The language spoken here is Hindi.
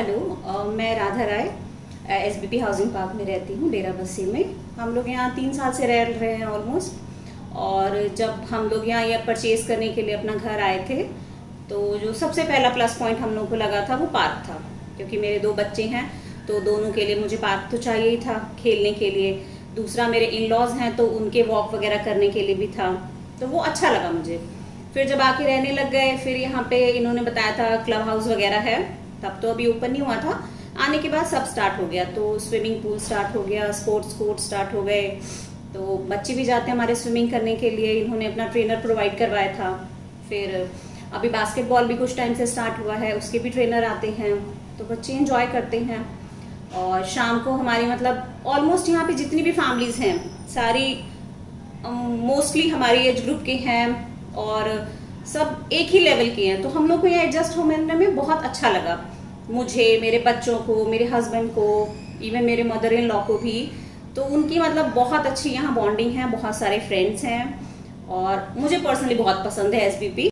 हेलो मैं Radha Rai S B P housing park में रहती हूँ, डेरा बस्सी में। हम लोग यहाँ तीन साल से रह रहे हैं ऑलमोस्ट और जब हम लोग यहाँ ये परचेज़ करने के लिए अपना घर आए थे तो जो सबसे पहला प्लस पॉइंट हम लोग को लगा था वो पार्क था। क्योंकि मेरे दो बच्चे हैं तो दोनों के लिए मुझे पार्क तो चाहिए ही था खेलने के लिए। दूसरा, मेरे इन लॉज हैं तो उनके वॉक वगैरह करने के लिए भी था। तो वो अच्छा लगा मुझे। फिर जब आके रहने लग गए, फिर यहाँ पे इन्होंने बताया था क्लब हाउस वगैरह है। तब तो अभी ओपन नहीं हुआ था। आने के बाद सब स्टार्ट हो गया। तो स्विमिंग पूल स्टार्ट हो गया स्पोर्ट्स कोर्ट स्टार्ट हो गए। तो बच्चे भी जाते हैं हमारे स्विमिंग करने के लिए। इन्होंने अपना ट्रेनर प्रोवाइड करवाया था। फिर अभी बास्केटबॉल भी कुछ टाइम से स्टार्ट हुआ है। उसके भी ट्रेनर आते हैं। तो बच्चे इंजॉय करते हैं। और शाम को हमारी मतलब ऑलमोस्ट यहाँ पे जितनी भी फैमिलीज़ हैं सारी मोस्टली um, हमारी एज ग्रुप के हैं। और सब एक ही लेवल के हैं। तो हम लोग को यहाँ एडजस्ट होने में बहुत अच्छा लगा। मुझे, मेरे बच्चों को, मेरे हस्बैंड को इवन मेरे मदर इन लॉ को भी। तो उनकी मतलब बहुत अच्छी यहाँ बॉन्डिंग है, बहुत सारे फ्रेंड्स हैं। और मुझे पर्सनली बहुत पसंद है एसबीपी